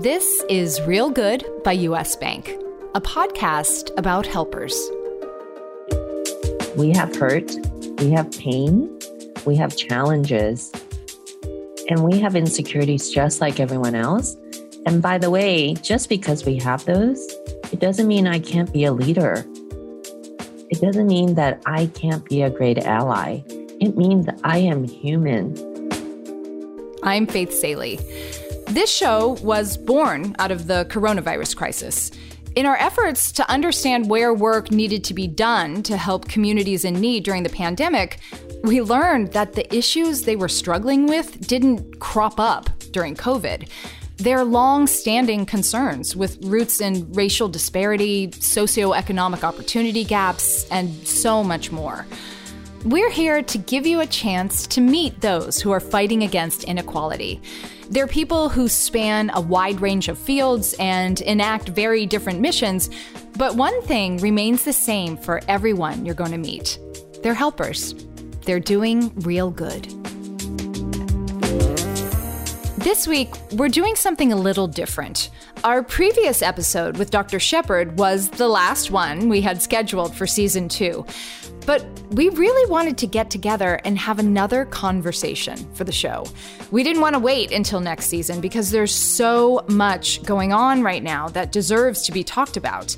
This is Real Good by US Bank, a podcast about helpers. We have hurt, we have pain, we have challenges, and we have insecurities just like everyone else. And by the way, just because we have those, it doesn't mean I can't be a leader. It doesn't mean that I can't be a great ally. It means I am human. I'm Faith Salie. This show was born out of the coronavirus crisis. In our efforts to understand where work needed to be done to help communities in need during the pandemic, we learned that the issues they were struggling with didn't crop up during COVID. They're long standing concerns with roots in racial disparity, socioeconomic opportunity gaps, and so much more. We're here to give you a chance to meet those who are fighting against inequality. They're people who span a wide range of fields and enact very different missions, but one thing remains the same for everyone you're going to meet they're helpers. They're doing real good. This week, we're doing something a little different. Our previous episode with Dr. Shepard was the last one we had scheduled for season two. But we really wanted to get together and have another conversation for the show. We didn't want to wait until next season because there's so much going on right now that deserves to be talked about.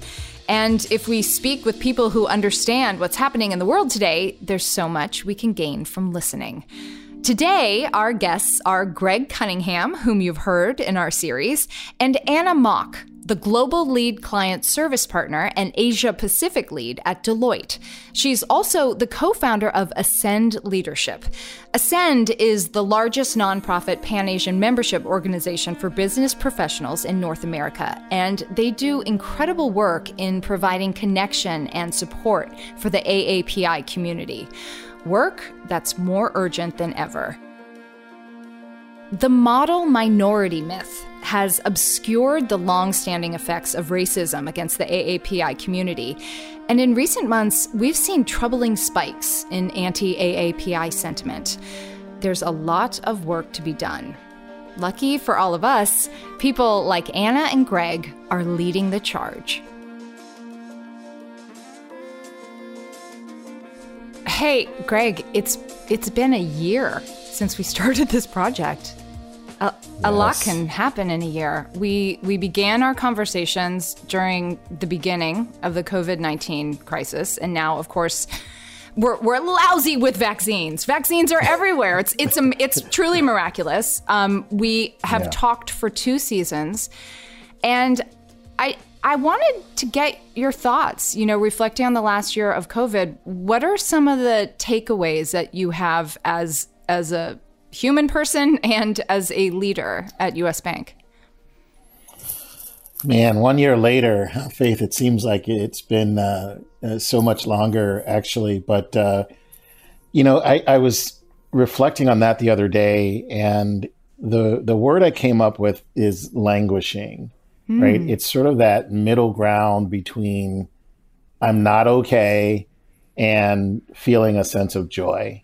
And if we speak with people who understand what's happening in the world today, there's so much we can gain from listening. Today, our guests are Greg Cunningham, whom you've heard in our series, and Anna Mok, the global lead client service partner and Asia Pacific lead at Deloitte. She's also the co founder of Ascend Leadership. Ascend is the largest nonprofit Pan Asian membership organization for business professionals in North America, and they do incredible work in providing connection and support for the AAPI community. Work that's more urgent than ever. The model minority myth has obscured the long standing effects of racism against the AAPI community. And in recent months, we've seen troubling spikes in anti AAPI sentiment. There's a lot of work to be done. Lucky for all of us, people like Anna and Greg are leading the charge. Hey, Greg, it's it's been a year since we started this project. A, a yes. lot can happen in a year. We we began our conversations during the beginning of the COVID nineteen crisis, and now, of course, we're, we're lousy with vaccines. Vaccines are everywhere. It's it's it's truly miraculous. Um, we have yeah. talked for two seasons, and I I wanted to get your thoughts. You know, reflecting on the last year of COVID, what are some of the takeaways that you have as as a human person and as a leader at US Bank? Man, one year later, Faith, it seems like it's been uh, uh, so much longer, actually. But, uh, you know, I, I was reflecting on that the other day, and the, the word I came up with is languishing, mm. right? It's sort of that middle ground between I'm not okay and feeling a sense of joy.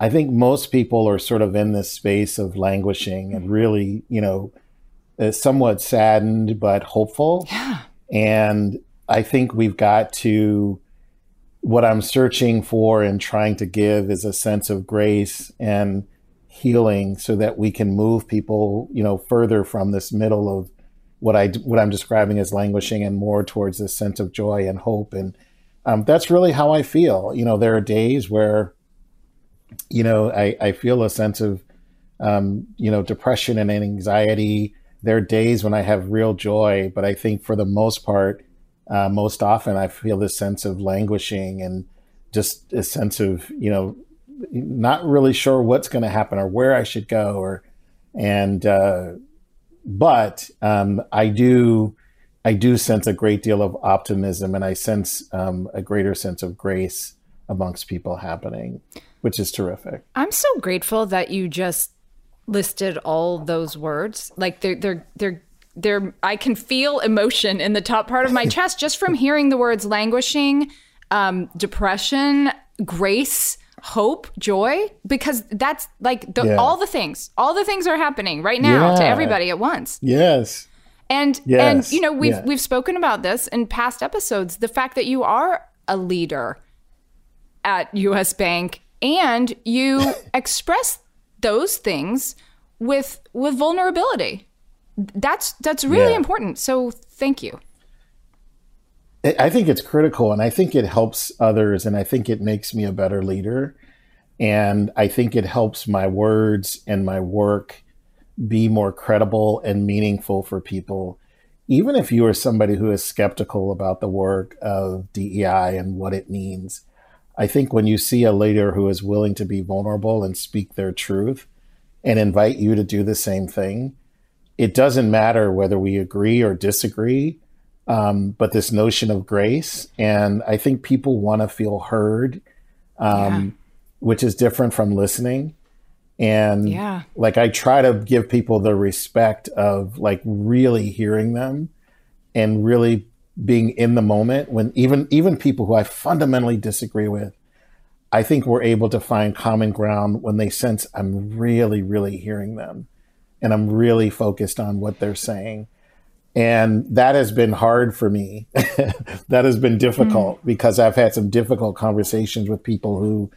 I think most people are sort of in this space of languishing and really, you know, uh, somewhat saddened but hopeful. Yeah. And I think we've got to what I'm searching for and trying to give is a sense of grace and healing so that we can move people, you know, further from this middle of what I what I'm describing as languishing and more towards this sense of joy and hope and um, that's really how I feel. You know, there are days where you know, I, I feel a sense of, um, you know, depression and anxiety. There are days when I have real joy, but I think for the most part, uh, most often I feel this sense of languishing and just a sense of, you know, not really sure what's going to happen or where I should go or, and, uh, but um, I do, I do sense a great deal of optimism and I sense um, a greater sense of grace amongst people happening which is terrific. I'm so grateful that you just listed all those words. Like they're they're they're they're I can feel emotion in the top part of my chest just from hearing the words languishing, um, depression, grace, hope, joy, because that's like the, yeah. all the things. All the things are happening right now yeah. to everybody at once. Yes. And yes, and you know we've yeah. we've spoken about this in past episodes. The fact that you are a leader at U.S. Bank and you express those things with with vulnerability. That's that's really important. So thank you. I think it's critical and I think it helps others and I think it makes me a better leader. And I think it helps my words and my work be more credible and meaningful for people. Even if you are somebody who is skeptical about the work of DEI and what it means, I think when you see a leader who is willing to be vulnerable and speak their truth and invite you to do the same thing, it doesn't matter whether we agree or disagree um, but this notion of grace. And I think people want to feel heard, um, yeah. which is different from listening. And yeah. like I try to give people the respect of like really hearing them and really being in the moment when even even people who I fundamentally disagree with, I think we're able to find common ground when they sense I'm really, really hearing them and I'm really focused on what they're saying and that has been hard for me. that has been difficult mm. because I've had some difficult conversations with people who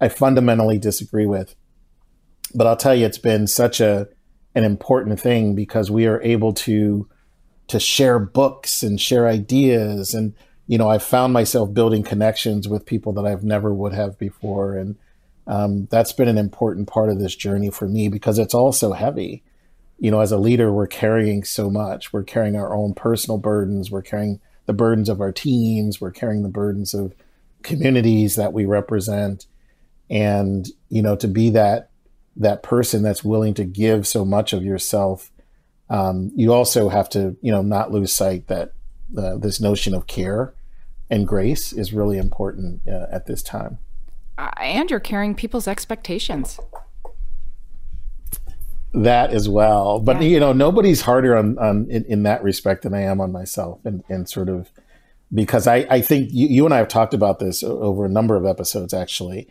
I fundamentally disagree with. But I'll tell you, it's been such a an important thing because we are able to to share books and share ideas and you know I've found myself building connections with people that I've never would have before and um, that's been an important part of this journey for me because it's all so heavy you know, as a leader, we're carrying so much. We're carrying our own personal burdens. We're carrying the burdens of our teams. We're carrying the burdens of communities that we represent. And, you know, to be that, that person that's willing to give so much of yourself, um, you also have to, you know, not lose sight that uh, this notion of care and grace is really important uh, at this time. Uh, and you're carrying people's expectations that as well. But yeah. you know, nobody's harder on, on in, in, that respect than I am on myself, and and sort of because I I think you, you and I have talked about this over a number of episodes actually.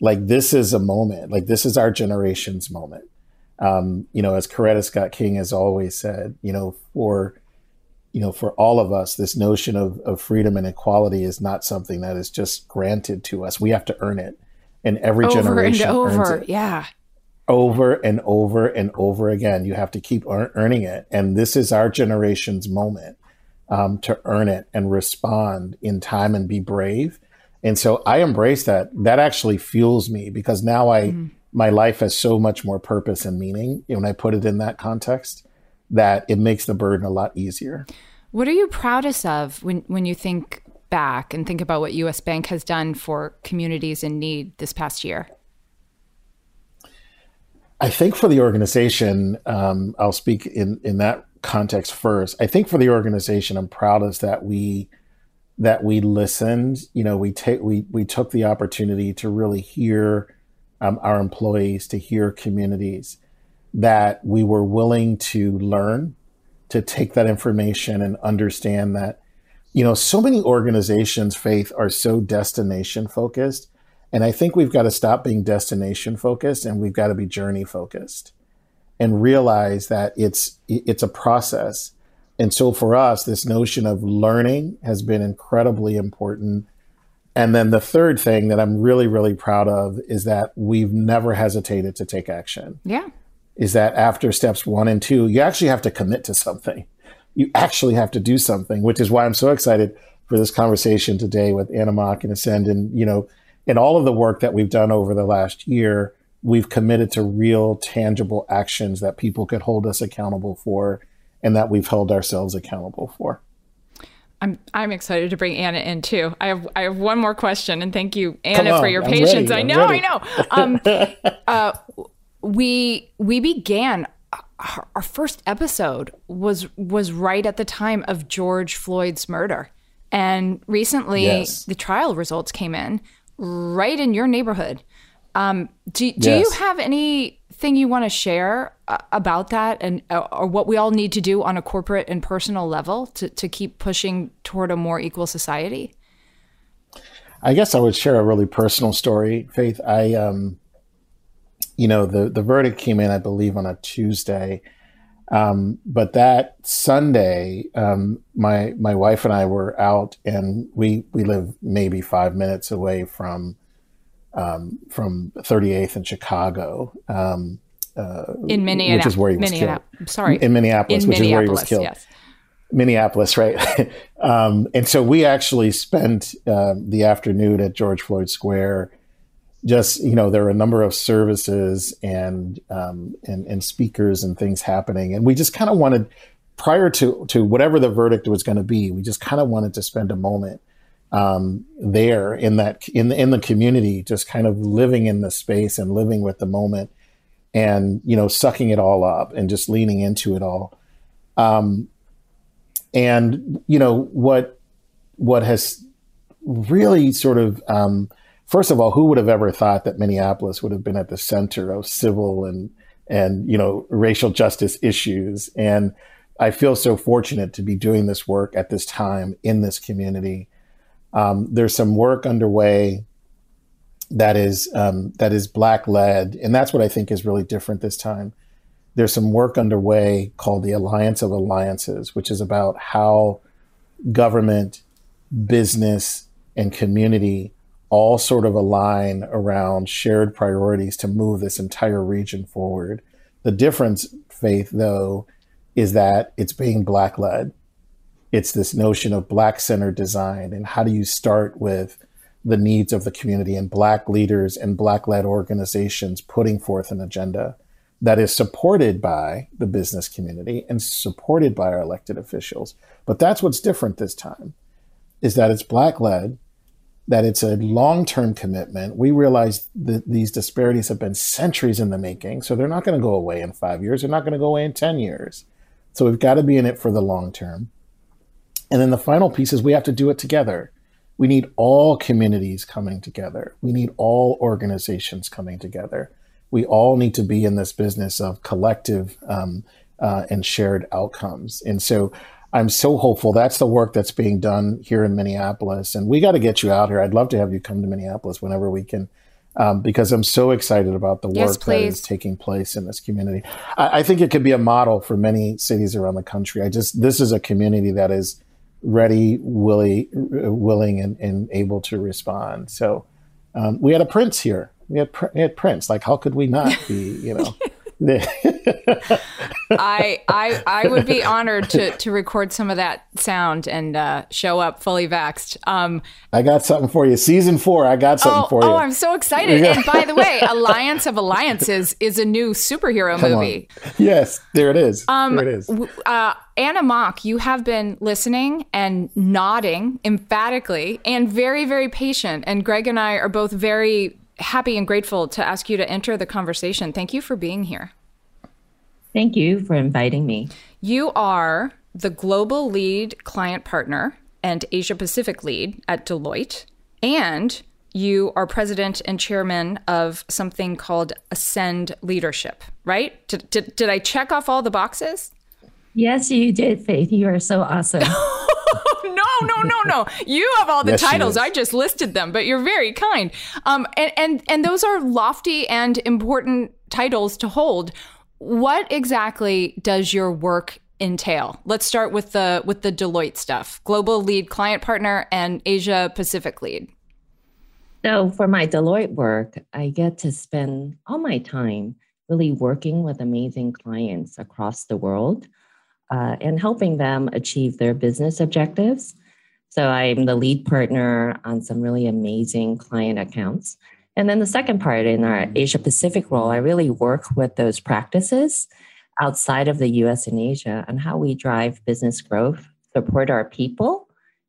Like this is a moment. Like this is our generation's moment. Um, you know, as Coretta Scott King has always said, you know, for you know, for all of us, this notion of, of freedom and equality is not something that is just granted to us. We have to earn it. And every over generation and over. Yeah over and over and over again. You have to keep earning it. And this is our generation's moment um, to earn it and respond in time and be brave. And so I embrace that. That actually fuels me because now I, mm. my life has so much more purpose and meaning when I put it in that context that it makes the burden a lot easier. What are you proudest of when, when you think back and think about what US Bank has done for communities in need this past year? I think for the organization, um, I'll speak in in that context first. I think for the organization, I'm proudest that we that we listened. You know, we take we we took the opportunity to really hear um, our employees, to hear communities, that we were willing to learn, to take that information and understand that. You know, so many organizations, faith, are so destination focused and I think we've got to stop being destination focused and we've got to be journey focused and realize that it's it's a process. And so for us, this notion of learning has been incredibly important. And then the third thing that I'm really, really proud of is that we've never hesitated to take action. Yeah. Is that after steps one and two, you actually have to commit to something. You actually have to do something, which is why I'm so excited for this conversation today with Anna and Ascend. And, you know, in all of the work that we've done over the last year, we've committed to real, tangible actions that people could hold us accountable for and that we've held ourselves accountable for. I'm I'm excited to bring Anna in too. I have I have one more question, and thank you, Anna, for your I'm patience. I know, I know. Um, uh, we we began our, our first episode was was right at the time of George Floyd's murder, and recently yes. the trial results came in, right in your neighborhood. Um, do do yes. you have anything you want to share uh, about that, and uh, or what we all need to do on a corporate and personal level to to keep pushing toward a more equal society? I guess I would share a really personal story, Faith. I, um, you know, the the verdict came in, I believe, on a Tuesday. Um, but that Sunday, um, my my wife and I were out, and we we live maybe five minutes away from um, from 38th in Chicago. Um, uh, in Minneapolis, which is where he was killed. Sorry, in Minneapolis, in which Minneapolis, is where he was killed. Yes. Minneapolis, right? um, and so we actually spent uh, the afternoon at George Floyd Square. Just you know, there were a number of services and um, and, and speakers and things happening, and we just kind of wanted, prior to to whatever the verdict was going to be, we just kind of wanted to spend a moment um, there in that in the, in the community, just kind of living in the space and living with the moment, and you know, sucking it all up and just leaning into it all. Um, and you know what what has really sort of um, first of all, who would have ever thought that Minneapolis would have been at the center of civil and and you know racial justice issues? And I feel so fortunate to be doing this work at this time in this community. Um, there's some work underway that is um, that is black led, and that's what I think is really different this time there's some work underway called the Alliance of Alliances, which is about how government, business, and community all sort of align around shared priorities to move this entire region forward. The difference, Faith, though, is that it's being Black led. It's this notion of Black centered design. And how do you start with the needs of the community and Black leaders and Black led organizations putting forth an agenda? that is supported by the business community and supported by our elected officials. But that's what's different this time is that it's black led, that it's a long-term commitment. We realize that these disparities have been centuries in the making, so they're not going to go away in 5 years, they're not going to go away in 10 years. So we've got to be in it for the long term. And then the final piece is we have to do it together. We need all communities coming together. We need all organizations coming together we all need to be in this business of collective um, uh, and shared outcomes. And so I'm so hopeful. That's the work that's being done here in Minneapolis. And we got to get you out here. I'd love to have you come to Minneapolis whenever we can. Um, because I'm so excited about the work yes, that is taking place in this community. I, I, think it could be a model for many cities around the country. I just this is a community that is ready, willing, willing, and, and able to respond. So um, we had a prince here we had, we had Prince. Like, how could we not be, you know? I I I would be honored to to record some of that sound and uh, show up fully vaxxed. Um, I got something for you. Season four, I got something oh, for you. Oh, I'm so excited! and by the way, Alliance of Alliances is a new superhero Come movie. On. Yes, there it is. Um, there it is. Uh, Anna Mok, you have been listening and nodding emphatically and very very patient. And Greg and I are both very happy and grateful to ask you to enter the conversation. Thank you for being here. Thank you for inviting me. You are the global lead client partner and Asia Pacific lead at Deloitte, and you are president and chairman of something called Ascend Leadership, right? Did, did, did I check off all the boxes? Yes, you did, Faith. You are so awesome. no, no, no, no. You have all the yes, titles. I just listed them, but you're very kind. Um, and, and and those are lofty and important titles to hold. What exactly does your work entail? Let's start with the with the Deloitte stuff. Global lead client partner and Asia Pacific lead. So for my Deloitte work, I get to spend all my time really working with amazing clients across the world uh, and helping them achieve their business objectives. So I'm the lead partner on some really amazing client accounts. And then the second part in our Asia Pacific role, I really work with those practices outside of the US and Asia on how we drive business growth, support our people,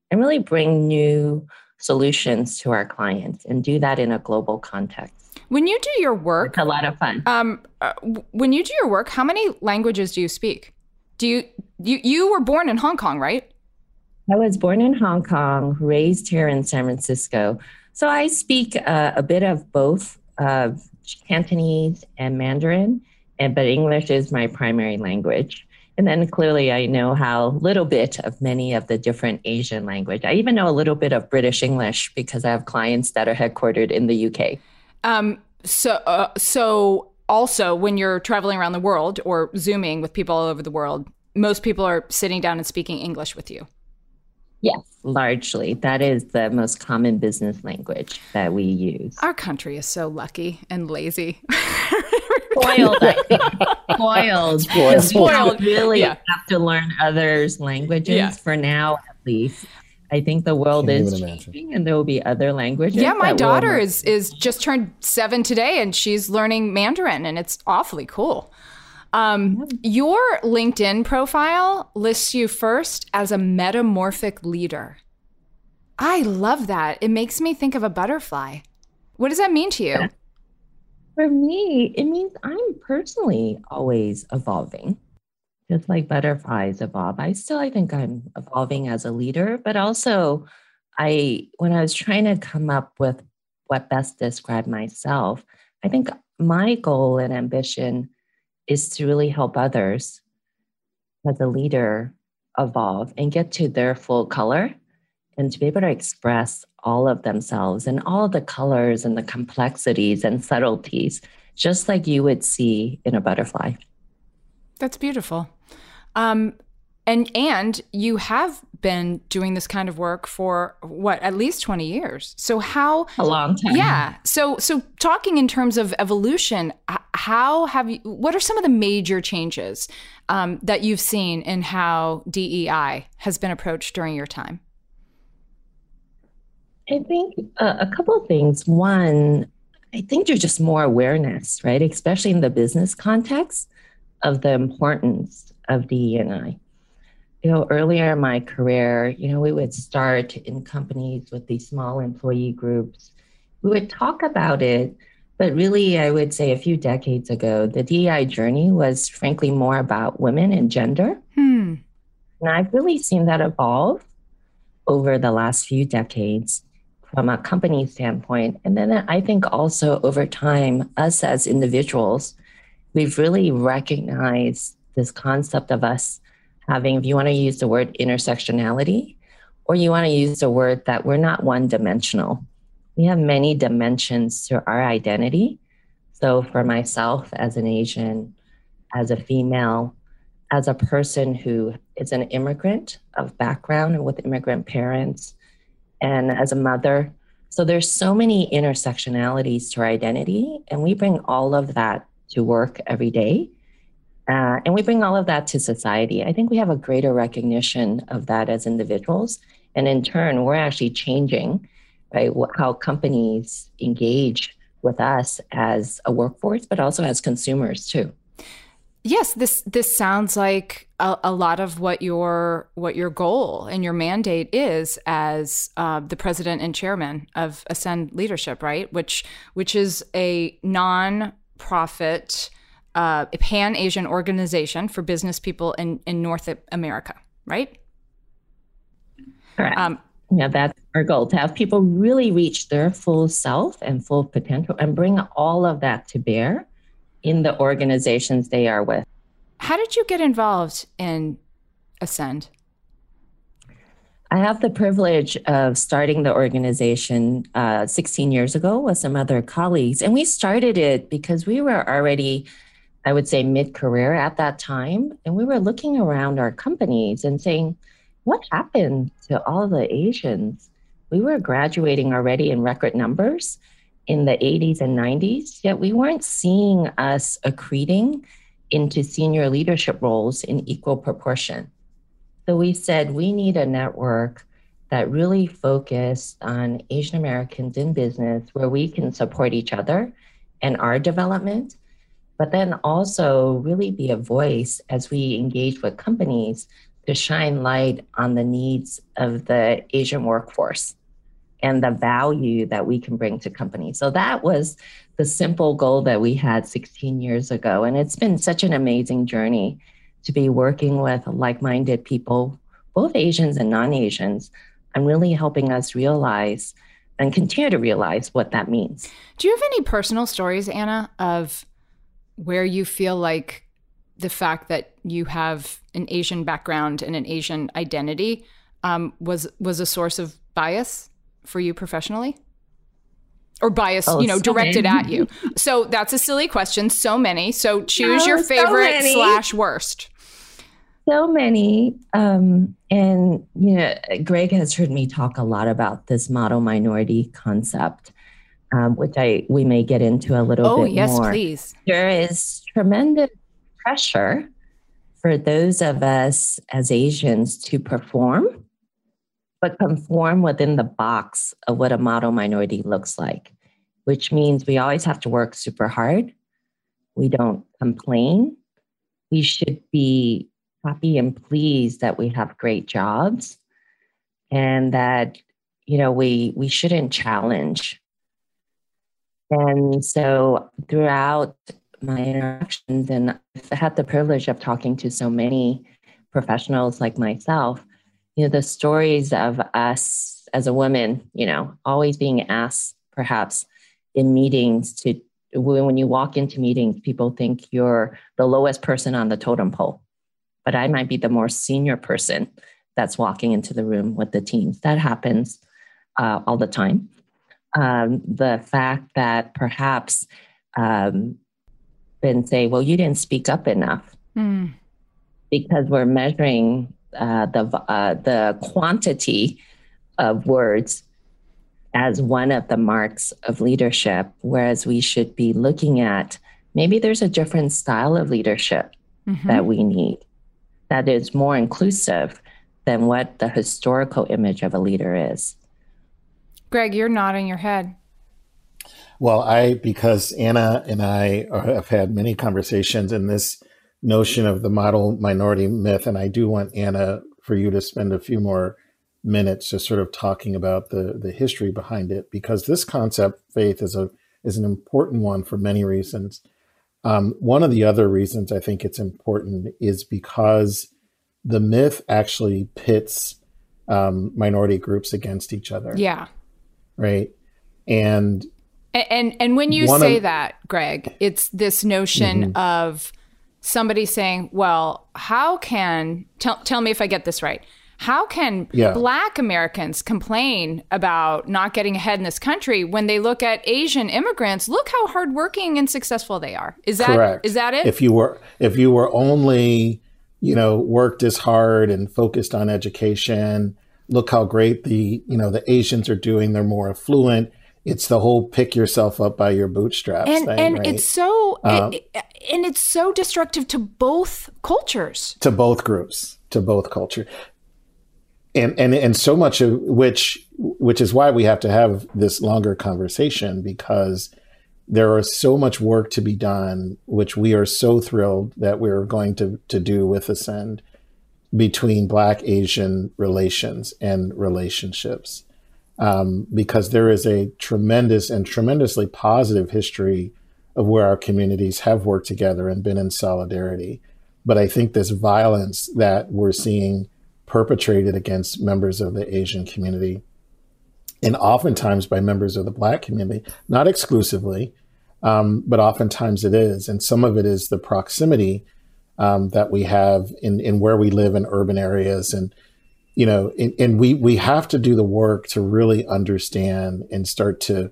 and really bring new solutions to our clients and do that in a global context. When you do your work, it's a lot of fun. Um, uh, when you do your work, how many languages do you speak? Do you you you were born in Hong Kong, right? I was born in Hong Kong, raised here in San Francisco. So I speak uh, a bit of both uh, Cantonese and Mandarin, and but English is my primary language. And then clearly, I know how little bit of many of the different Asian language. I even know a little bit of British English because I have clients that are headquartered in the UK. Um, so, uh, so also, when you're traveling around the world or Zooming with people all over the world, most people are sitting down and speaking English with you. Yes, largely. That is the most common business language that we use. Our country is so lucky and lazy. Spoiled, I think. Spoiled. Spoiled. Spoiled. Really Yeah. have to learn others' languages Yeah. for now, at least. I think the world Can't is changing, and there will be other languages. Yeah, my that will daughter is is just turned seven today, and she's learning Mandarin, and it's awfully cool. Um, your LinkedIn profile lists you first as a metamorphic leader. I love that. It makes me think of a butterfly. What does that mean to you? For me, it means I'm personally always evolving. Just like butterflies evolve. I still I think I'm evolving as a leader, but also I when I was trying to come up with what best described myself, I think my goal and ambition is to really help others as a leader evolve and get to their full color and to be able to express all of themselves and all the colors and the complexities and subtleties, just like you would see in a butterfly. That's beautiful. Um, and and you have been doing this kind of work for what at least 20 years. So how A long time. Yeah. So so talking in terms of evolution, how have you what are some of the major changes um, that you've seen in how DEI has been approached during your time? I think uh, a couple of things. One, I think there's just more awareness, right? Especially in the business context of the importance of DE&I. You know, earlier in my career, you know, we would start in companies with these small employee groups. We would talk about it, but really, I would say a few decades ago, the DEI journey was frankly more about women and gender. Hmm. And I've really seen that evolve over the last few decades from a company standpoint. And then I think also over time, us as individuals, we've really recognized this concept of us having, if you want to use the word intersectionality, or you want to use the word that we're not one dimensional. We have many dimensions to our identity. So for myself as an Asian, as a female, as a person who is an immigrant of background and with immigrant parents, and as a mother. So there's so many intersectionalities to our identity, and we bring all of that to work every day. Uh, and we bring all of that to society. I think we have a greater recognition of that as individuals. And in turn, we're actually changing right, how companies engage with us as a workforce, but also as consumers too. Yes, this this sounds like a, a lot of what your what your goal and your mandate is as uh, the president and chairman of Ascend Leadership, right? Which which is a non-profit uh, pan Asian organization for business people in in North America, right? Correct. Um, Yeah, that's our goal to have people really reach their full self and full potential and bring all of that to bear in the organizations they are with. how did you get involved in Ascend? I have the privilege of starting the organization uh, 16 years ago with some other colleagues. And we started it because we were already, I would say, mid career at that time. And we were looking around our companies and saying, what happened to all the Asians? We were graduating already in record numbers in the 80s and 90s, yet we weren't seeing us accreting into senior leadership roles in equal proportion. So we said we need a network that really focused on Asian Americans in business where we can support each other and our development, but then also really be a voice as we engage with companies to shine light on the needs of the Asian workforce and the value that we can bring to companies. So that was the simple goal that we had 16 years ago. And it's been such an amazing journey to be working with like minded people, both Asians and non Asians, and really helping us realize and continue to realize what that means. Do you have any personal stories, Anna, of where you feel like the fact that you have an Asian background and an Asian identity um, was was a source of bias for you professionally? or bias, oh, you know, so directed many. at you. So that's a silly question. So many. So choose no, your favorite so slash worst. So many. Um, and, you know, Greg has heard me talk a lot about this model minority concept, um, which I we may get into a little oh, bit yes, more. please. There is tremendous pressure for those of us as Asians to perform but conform within the box of what a model minority looks like, which means we always have to work super hard. We don't complain. We should be happy and pleased that we have great jobs and that you know we we shouldn't challenge and so throughout my interactions and i've had the privilege of talking to so many professionals like myself you know the stories of us as a woman you know always being asked perhaps in meetings to when you walk into meetings people think you're the lowest person on the totem pole but i might be the more senior person that's walking into the room with the teams. That happens uh, all the time um, the fact that perhaps um, then say well you didn't speak up enough mm. because we're measuring uh, the uh, the quantity of words as one of the marks of leadership, whereas we should be looking at maybe there's a different style of leadership mm-hmm. that we need that is more inclusive than what the historical image of a leader is. Greg, you're nodding your head. Well, I because Anna and I have had many conversations, in this notion of the model minority myth. And I do want Anna for you to spend a few more minutes just sort of talking about the the history behind it, because this concept, faith, is a is an important one for many reasons. Um, one of the other reasons I think it's important is because the myth actually pits um, minority groups against each other. Yeah. Right. And and and, when you say of, that, Greg, it's this notion mm-hmm. of somebody saying, well, how can, tell, tell me if I get this right. How can yeah. black Americans complain about not getting ahead in this country when they look at Asian immigrants? Look how hardworking and successful they are. Is that Correct. is that it? If you were if you were only, you know, worked as hard and focused on education, look how great the, you know, the Asians are doing. They're more affluent it's the whole pick yourself up by your bootstraps and, thing, and right? it's so um, it, and it's so destructive to both cultures to both groups to both culture and and and so much of which which is why we have to have this longer conversation because there is so much work to be done which we are so thrilled that we're going to to do with ascend between black asian relations and relationships um, because there is a tremendous and tremendously positive history of where our communities have worked together and been in solidarity. But I think this violence that we're seeing perpetrated against members of the Asian community, and oftentimes by members of the Black community, not exclusively, um, but oftentimes it is. And some of it is the proximity um, that we have in, in where we live in urban areas. And you know, and, and, we we have to do the work to really understand and start to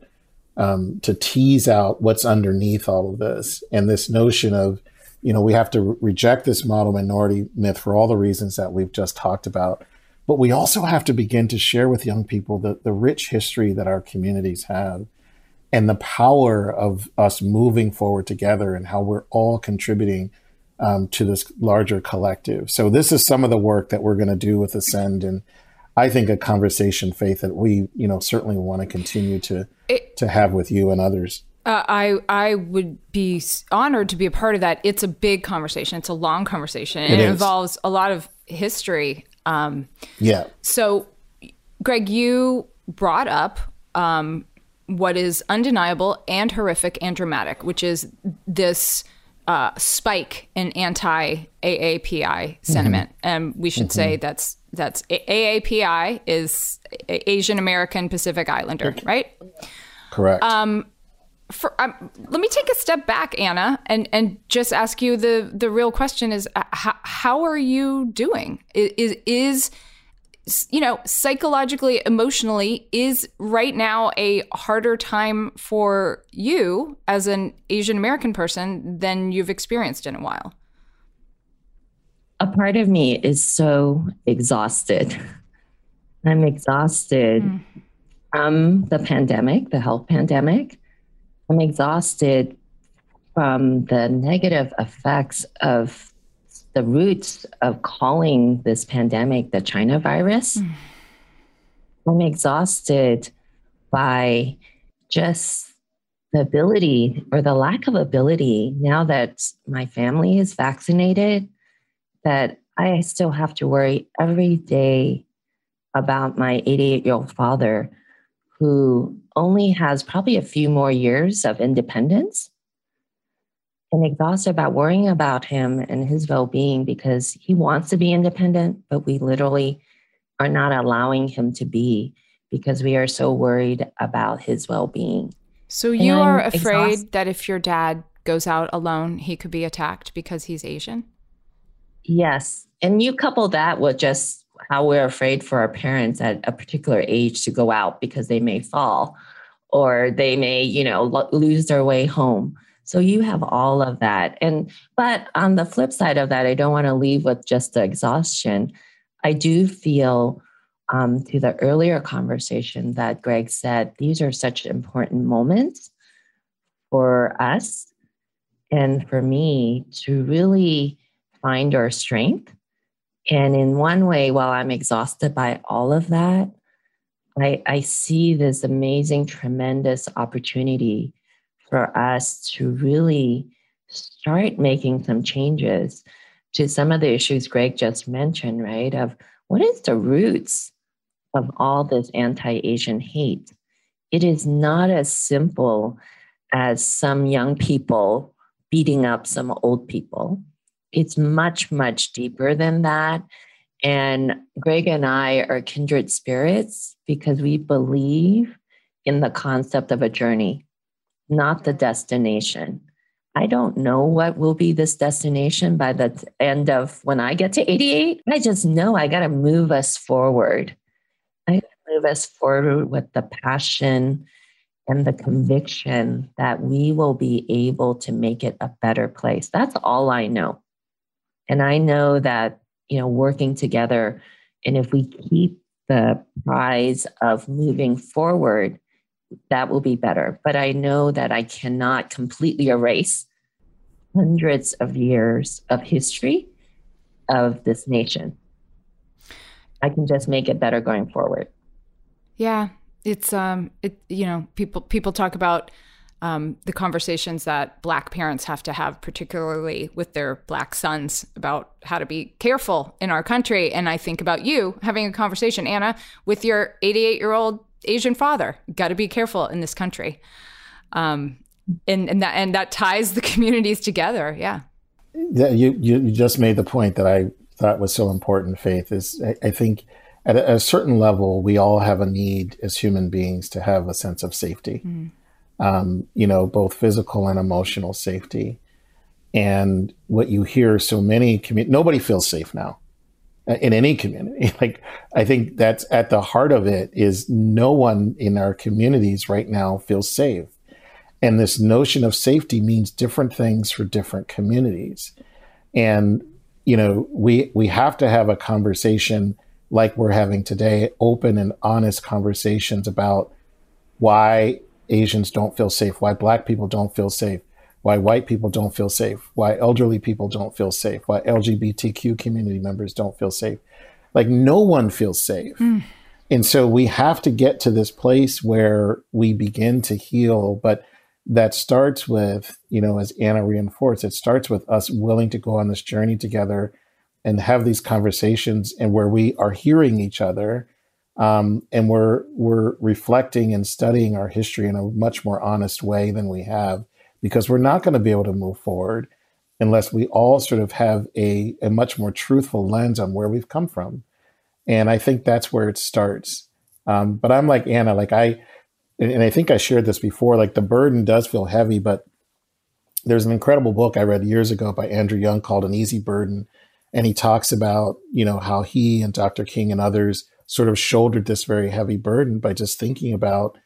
um, to tease out what's underneath all of this. And this notion of, you know, we have to re- reject this model minority myth for all the reasons that we've just talked about, but we also have to begin to share with young people the the rich history that our communities have and the power of us moving forward together and how we're all contributing um, to this larger collective. So this is some of the work that we're going to do with Ascend, and I think a conversation, Faith, that we you know certainly want to continue to it, to have with you and others. Uh, I I would be honored to be a part of that. It's a big conversation. It's a long conversation, and it, it involves a lot of history. Um, yeah. So, Greg, you brought up um, what is undeniable and horrific and dramatic, which is this uh, spike in anti AAPI sentiment, mm-hmm. and we should mm-hmm. say that's that's AAPI is Asian American Pacific Islander, right? Correct. Um, for, um, let me take a step back, Anna, and and just ask you the the real question: is uh, how, how are you doing? Is is you know, psychologically, emotionally, is right now a harder time for you as an Asian American person than you've experienced in a while? A part of me is so exhausted. I'm exhausted mm. from the pandemic, the health pandemic. I'm exhausted from the negative effects of the roots of calling this pandemic the China virus. Mm. I'm exhausted by just the ability or the lack of ability now that my family is vaccinated, that I still have to worry every day about my 88 year old father who only has probably a few more years of independence and exhausted about worrying about him and his well being because he wants to be independent, but we literally are not allowing him to be because we are so worried about his well being. So you and are I'm afraid exhausted. that if your dad goes out alone, he could be attacked because he's Asian? Yes. And you couple that with just how we're afraid for our parents at a particular age to go out because they may fall or they may, you know, lo- lose their way home. So you have all of that. And but on the flip side of that, I don't want to leave with just the exhaustion. I do feel um, to the earlier conversation that Greg said, these are such important moments for us and for me to really find our strength. And in one way, while I'm exhausted by all of that, I, I see this amazing, tremendous opportunity for us to really start making some changes to some of the issues Greg just mentioned, right? Of what is the roots of all this anti Asian hate? It is not as simple as some young people beating up some old people. It's much, much deeper than that. And Greg and I are kindred spirits because we believe in the concept of a journey not the destination. I don't know what will be this destination by the end of when I get to 88. I just know I got to move us forward. I move us forward with the passion and the conviction that we will be able to make it a better place. That's all I know. And I know that, you know, working together, and if we keep the prize of moving forward, that will be better. But I know that I cannot completely erase hundreds of years of history of this nation. I can just make it better going forward. Yeah, it's um, it you know people people talk about um, the conversations that black parents have to have, particularly with their black sons, about how to be careful in our country. And I think about you having a conversation, Anna, with your 88 year old Asian father. Got to be careful in this country. Um, and, and that and that ties the communities together. Yeah. Yeah, you you just made the point that I thought was so important. Faith is, I, I think, at a, a, certain level, we all have a need as human beings to have a sense of safety. Mm. Um, you know, both physical and emotional safety. And what you hear so many commu- nobody feels safe now in any community. Like, I think that's at the heart of it is no one in our communities right now feels safe. And this notion of safety means different things for different communities. And, you know, we, we have to have a conversation like we're having today, open and honest conversations about why Asians don't feel safe, why Black people don't feel safe, why white people don't feel safe, why elderly people don't feel safe, why LGBTQ community members don't feel safe. Like no one feels safe. Mm. And so we have to get to this place where we begin to heal, but that starts with, you know, as Anna reinforced, it starts with us willing to go on this journey together and have these conversations and where we are hearing each other um, and we're we're reflecting and studying our history in a much more honest way than we have because we're not going to be able to move forward unless we all sort of have a, a much more truthful lens on where we've come from. And I think that's where it starts. Um, but I'm like Anna, like I, and I think I shared this before, like the burden does feel heavy, but there's an incredible book I read years ago by Andrew Young called An Easy Burden. And he talks about, you know, how he and Dr. King and others sort of shouldered this very heavy burden by just thinking about,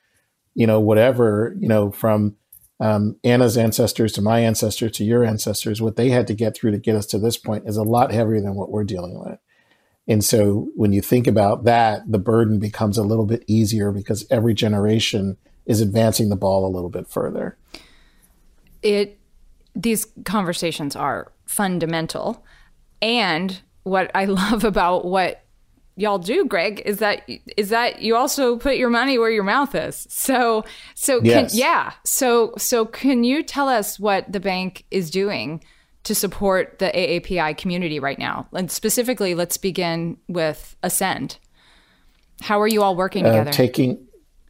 you know, whatever, you know, from um, Anna's ancestors to my ancestors to your ancestors, what they had to get through to get us to this point is a lot heavier than what we're dealing with. And so when you think about that, the burden becomes a little bit easier because every generation is advancing the ball a little bit further. It these conversations are fundamental. And what I love about what y'all do, Greg, is that is that you also put your money where your mouth is. So so yes. can, yeah. So so can you tell us what the bank is doing to support the AAPI community right now? And specifically, let's begin with Ascend. How are you all working uh, together? taking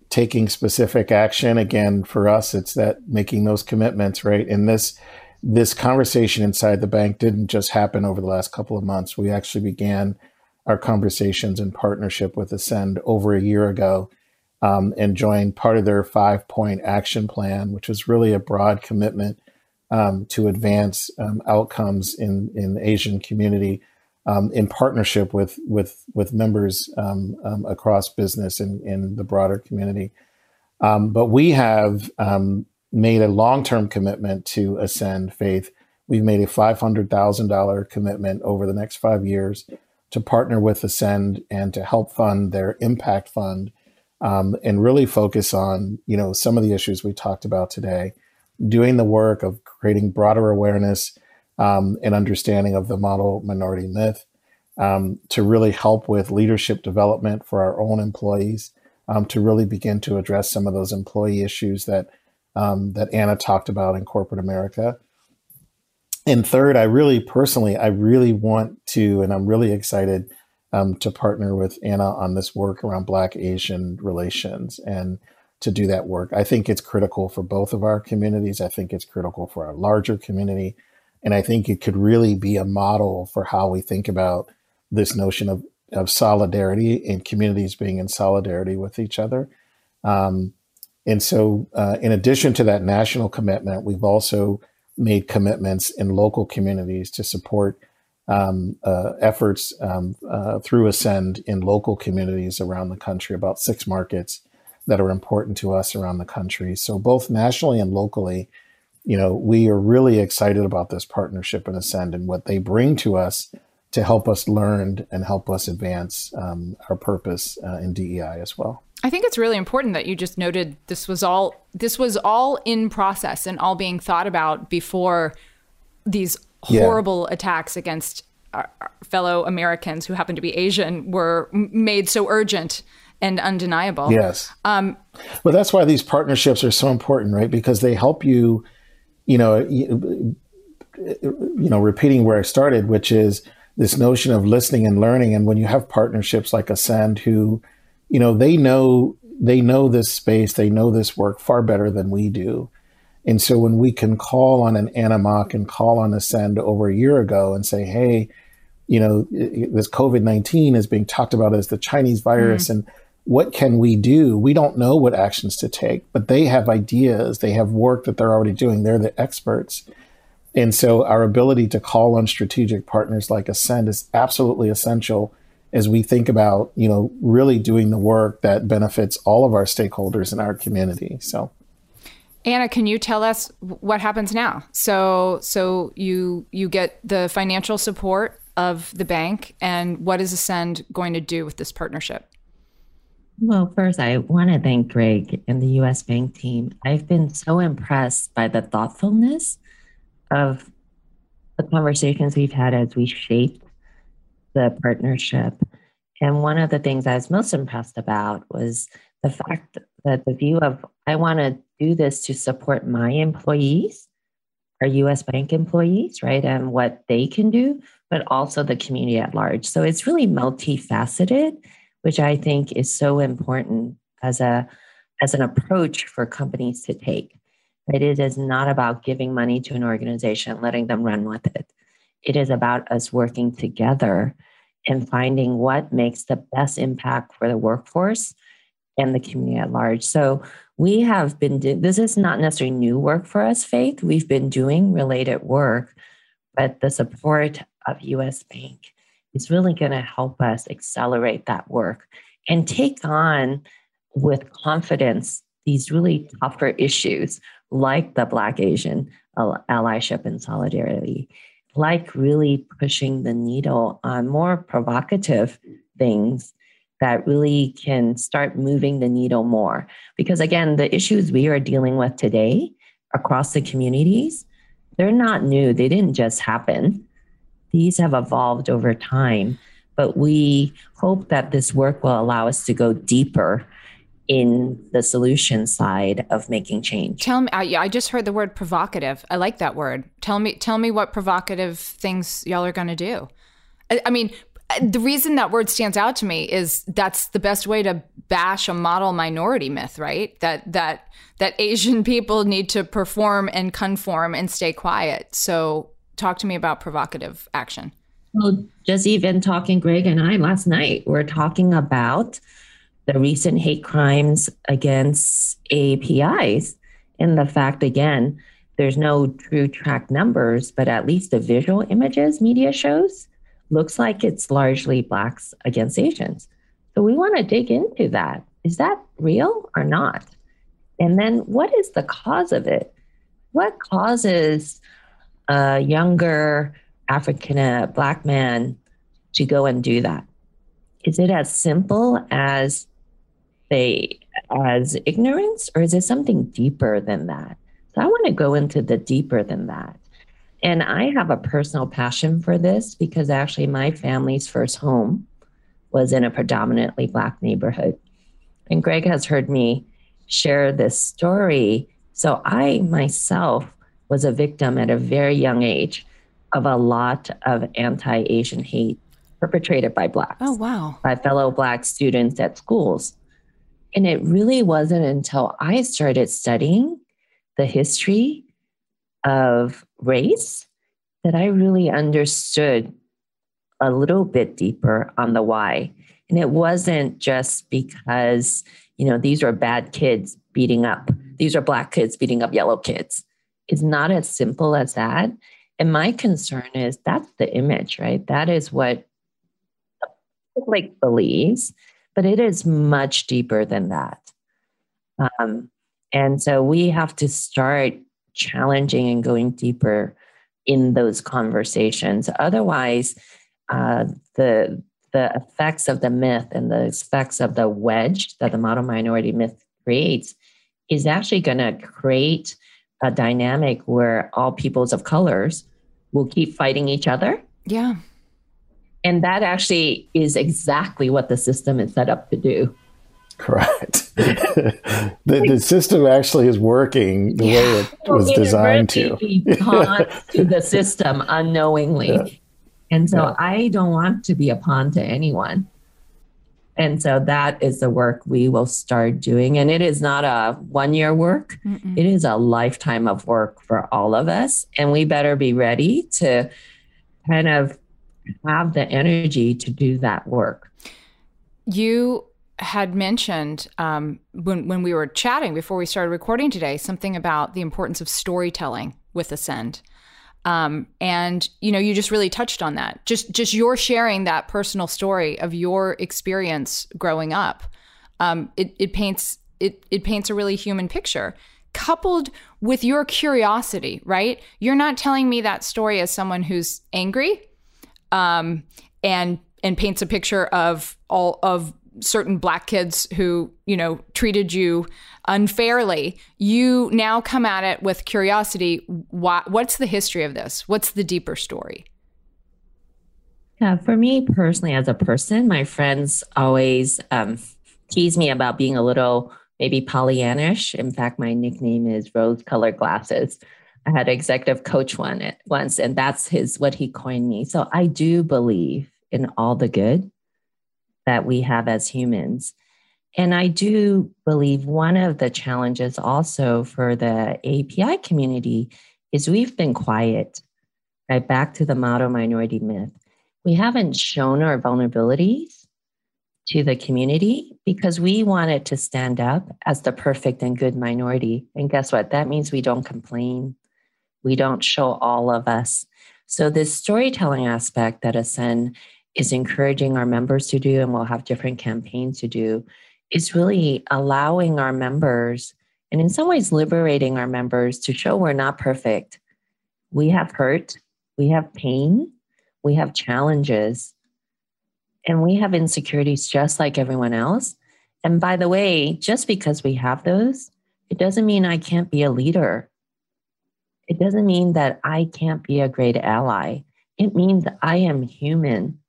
taking specific action again for us it's that making those commitments right and this this conversation inside the bank didn't just happen over the last couple of months we actually began our conversations in partnership with Ascend over a year ago um, and joined part of their five point action plan, which was really a broad commitment um, to advance um, outcomes in, in the Asian community um, in partnership with, with, with members um, um, across business and in the broader community. but we have made a long term commitment to Ascend Faith. We've made a $500,000 commitment over the next five years to partner with Ascend and to help fund their impact fund um, and really focus on you know some of the issues we talked about today, doing the work of creating broader awareness um, and understanding of the model minority myth, um, to really help with leadership development for our own employees, um, to really begin to address some of those employee issues that um, that Anna talked about in corporate America and third, I really personally, I really want to, and I'm really excited um, to partner with Anna on this work around Black Asian relations and to do that work. I think it's critical for both of our communities. I think it's critical for our larger community. And I think it could really be a model for how we think about this notion of, of solidarity and communities being in solidarity with each other. Um, and so, uh, in addition to that national commitment, we've also made commitments in local communities to support um, uh, efforts um, uh, through Ascend in local communities around the country, about six markets that are important to us around the country. So, both nationally and locally, you know, we are really excited about this partnership in Ascend and what they bring to us to help us learn and help us advance um, our purpose uh, in DEI as well. I think it's really important that you just noted this was all this was all in process and all being thought about before these horrible yeah. attacks against our fellow Americans who happen to be Asian were made so urgent and undeniable. Yes. Um, well, that's why these partnerships are so important, right? Because they help you, you know, you, you know, repeating where I started, which is this notion of listening and learning. And when you have partnerships like Ascend, who you know they know they know this space they know this work far better than we do. And so when we can call on an Anna Mok and call on Ascend over a year ago and say hey you know this covid-19 is being talked about as the chinese virus mm. and what can we do? We don't know what actions to take but they have ideas they have work that they're already doing they're the experts. And so our ability to call on strategic partners like ascend is absolutely essential as we think about, you know, really doing the work that benefits all of our stakeholders in our community. So Anna, can you tell us what happens now? So so you you get the financial support of the bank and what is Ascend going to do with this partnership? Well, first, I want to thank Greg and the US Bank team. I've been so impressed by the thoughtfulness of the conversations we've had as we shaped the partnership. And one of the things I was most impressed about was the fact that the view of I want to do this to support my employees, our US Bank employees, right, and what they can do, but also the community at large. So it's really multifaceted, which I think is so important as a as an approach for companies to take. Right? It is not about giving money to an organization, letting them run with it. It is about us working together and finding what makes the best impact for the workforce and the community at large. So we have been, do- this is not necessarily new work for us, Faith. We've been doing related work, but the support of US Bank is really going to help us accelerate that work and take on with confidence these really tougher issues like the Black Asian allyship and solidarity, like really pushing the needle on more provocative things that really can start moving the needle more. Because again, the issues we are dealing with today across the communities, they're not new, they didn't just happen. These have evolved over time, but we hope that this work will allow us to go deeper in the solution side of making change. Tell me, I, I just heard the word provocative. I like that word. Tell me, tell me what provocative things y'all are going to do. I, I mean, the reason that word stands out to me is that's the best way to bash a model minority myth, right? That that that Asian people need to perform and conform and stay quiet. So, talk to me about provocative action. Well, just even talking, Greg and I last night, we're talking about the recent hate crimes against APIs and the fact, again, there's no true track numbers, but at least the visual images media shows looks like it's largely Blacks against Asians. So we want to dig into that. Is that real or not? And then what is the cause of it? What causes a younger African uh, Black man to go and do that? Is it as simple as say as ignorance or is it something deeper than that? So I want to go into the deeper than that. And I have a personal passion for this because actually my family's first home was in a predominantly Black neighborhood. And Greg has heard me share this story. So I myself was a victim at a very young age of a lot of anti Asian hate perpetrated by Blacks. Oh, wow. By fellow Black students at schools. And it really wasn't until I started studying the history of race that I really understood a little bit deeper on the why. And it wasn't just because, you know, these are bad kids beating up, these are black kids beating up yellow kids. It's not as simple as that. And my concern is that's the image, right? That is what like believes but it is much deeper than that. Um, and so we have to start challenging and going deeper in those conversations. Otherwise, uh, the the effects of the myth and the effects of the wedge that the model minority myth creates is actually going to create a dynamic where all peoples of colors will keep fighting each other. Yeah. And that actually is exactly what the system is set up to do. Correct. the, the system actually is working the yeah. way it was designed to. to the system unknowingly. Yeah. And so yeah. I don't want to be a pawn to anyone. And so that is the work we will start doing. And it is not a one year work, Mm-mm. it is a lifetime of work for all of us. And we better be ready to kind of have the energy to do that work. You had mentioned um, when when we were chatting before we started recording today something about the importance of storytelling with Ascend. Um, and you know, you just really touched on that. Just just your sharing that personal story of your experience growing up. Um, it, it paints it it paints a really human picture coupled with your curiosity, right? You're not telling me that story as someone who's angry um, and and paints a picture of all of certain black kids who you know treated you unfairly. You now come at it with curiosity. Why, what's the history of this? What's the deeper story? Yeah for me personally as a person my friends always um, tease me about being a little maybe pollyannish. In fact my nickname is rose colored glasses I had an executive coach one once, and that's his what he coined me. So I do believe in all the good that we have as humans. And I do believe one of the challenges also for the API community is we've been quiet, right? Back to the model minority myth. We haven't shown our vulnerabilities to the community because we wanted to stand up as the perfect and good minority. And guess what? That means we don't complain. We don't show all of us. So, this storytelling aspect that Ascend is encouraging our members to do, and we'll have different campaigns to do, is really allowing our members and in some ways liberating our members to show we're not perfect. We have hurt, we have pain, we have challenges, and we have insecurities just like everyone else. And by the way, just because we have those, it doesn't mean I can't be a leader. It doesn't mean that I can't be a great ally. It means I am human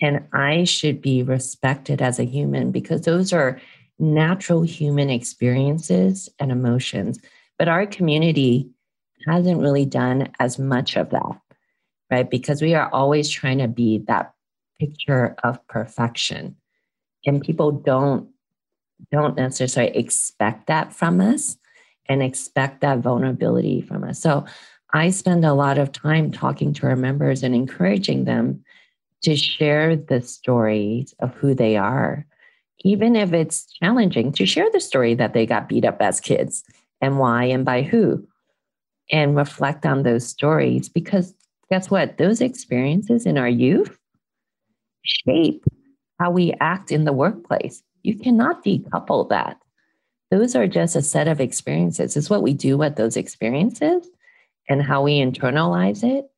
and I should be respected as a human because those are natural human experiences and emotions. But our community hasn't really done as much of that, right? Because we are always trying to be that picture of perfection. And people don't don't necessarily expect that from us and expect that vulnerability from us. So I spend a lot of time talking to our members and encouraging them to share the stories of who they are, even if it's challenging, to share the story that they got beat up as kids and why and by who, and reflect on those stories. Because guess what? Those experiences in our youth shape how we act in the workplace. You cannot decouple that. Those are just a set of experiences. It's what we do with those experiences and how we internalize it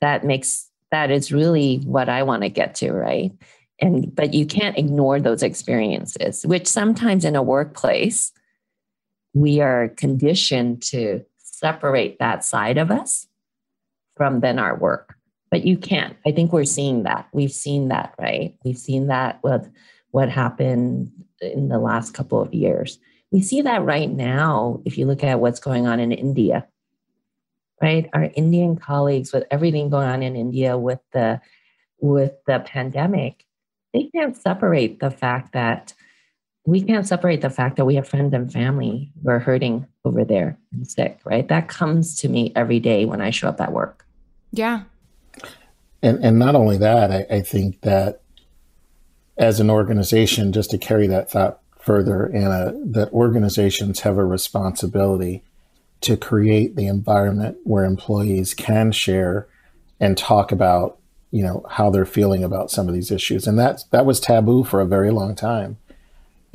that makes that is really what I want to get to, right? And but you can't ignore those experiences, which sometimes in a workplace we are conditioned to separate that side of us from then our work. But you can't. I think we're seeing that. We've seen that, right? We've seen that with what happened in the last couple of years. We see that right now if you look at what's going on in India right? Our Indian colleagues with everything going on in India with the with the pandemic, they can't separate the fact that we can't separate the fact that we have friends and family who are hurting over there and sick, right? That comes to me every day when I show up at work. Yeah. And and not only that, I, I think that as an organization, just to carry that thought further, Anna, that organizations have a responsibility to create the environment where employees can share and talk about you know how they're feeling about some of these issues. And that that was taboo for a very long time.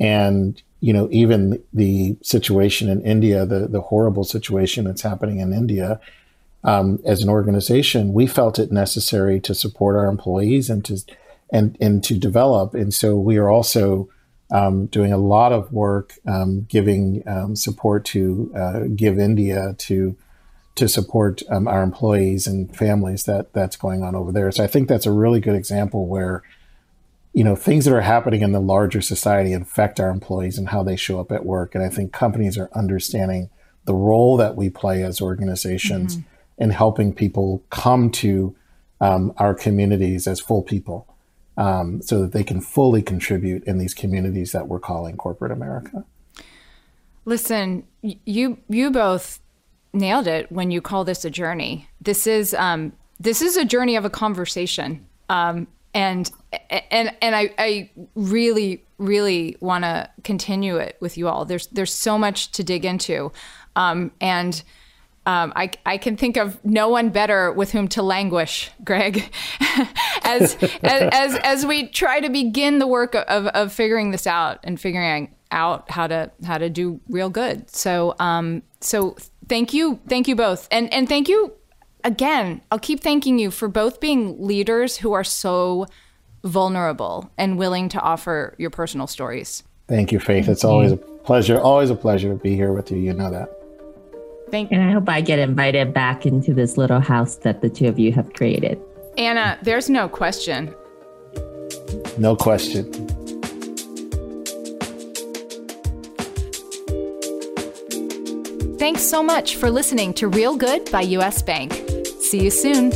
And you know even the situation in India the the horrible situation that's happening in India um, as an organization we felt it necessary to support our employees and to and and to develop and so we are also um, doing a lot of work um, giving um, support to uh, Give India to to support um, our employees and families that that's going on over there. So I think that's a really good example where you know things that are happening in the larger society affect our employees and how they show up at work. And I think companies are understanding the role that we play as organizations mm-hmm. in helping people come to um, our communities as full people um, so that they can fully contribute in these communities that we're calling corporate America. Listen, you you both nailed it when you call this a journey. This is um, this is a journey of a conversation, um, and and and I, I really really want to continue it with you all. There's there's so much to dig into, um, and um, I, I can think of no one better with whom to languish, Greg, as, as, as, as we try to begin the work of, of figuring this out and figuring out how to how to do real good. So um, so thank you, thank you both, and and thank you again. I'll keep thanking you for both being leaders who are so vulnerable and willing to offer your personal stories. Thank you, Faith. It's always a pleasure, always a pleasure to be here with you. You know that. Thank you. And I hope I get invited back into this little house that the two of you have created. Anna, there's no question. No question. Thanks so much for listening to Real Good by US Bank. See you soon.